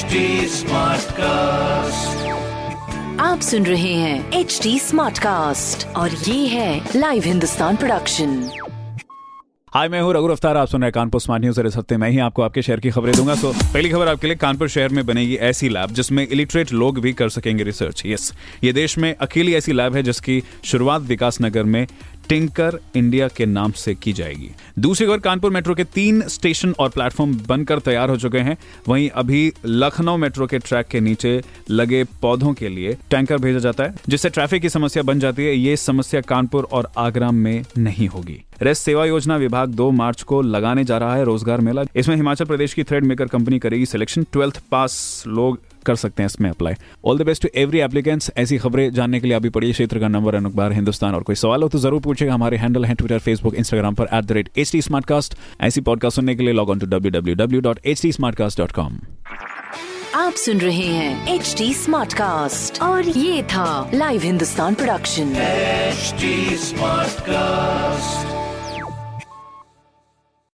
HD Smartcast. आप सुन रहे हैं एच डी स्मार्ट कास्ट और ये है लाइव हिंदुस्तान प्रोडक्शन हाय मैं हूँ रघु अफ्तार आप सुन रहे हैं कानपुर स्मार्ट न्यूज़ और इस हफ़्ते मैं ही आपको आपके शहर की खबरें दूँगा। सो पहली खबर आपके लिए कानपुर शहर में बनेगी ऐसी लैब जिसमें इलिटरेट लोग भी कर सकेंगे रिसर्च यस ये देश में अकेली ऐसी लैब है जिसकी शुरुआत विकास नगर में टिंकर इंडिया के नाम से की जाएगी। दूसरी ओर कानपुर मेट्रो के तीन स्टेशन और प्लेटफॉर्म बनकर तैयार हो चुके हैं। वहीं अभी लखनऊ मेट्रो के ट्रैक के नीचे लगे पौधों के लिए टैंकर भेजा जाता है, जिससे ट्रैफ़िक की समस्या बन जाती है। ये समस्या कानपुर और आगरा में नहीं होगी। रेस्ट सेवा योजना विभाग दो मार्च को लगाने जा रहा है रोज़गार मेला। इसमें हिमाचल प्रदेश की थ्रेड मेकर कंपनी करेगी सिलेक्शन ट्वेल्थ पास लोग कर सकते हैं इसमें apply all the best to every applicants ऐसी खबरें जानने के लिए अभी पढ़िए क्षेत्र का नंबर अखबार हिंदुस्तान। और कोई सवाल हो तो ज़रूर पूछेगा। हमारे हैंडल है ट्विटर फेसबुक इंस्टाग्राम पर at the rate H T smart cast ऐसी पॉडकास्ट सुनने के लिए log on to W W W dot H T smartcast dot com आप सुन रहे हैं एच टी स्मार्ट कास्ट और ये था live Hindustan production HD Smartcast.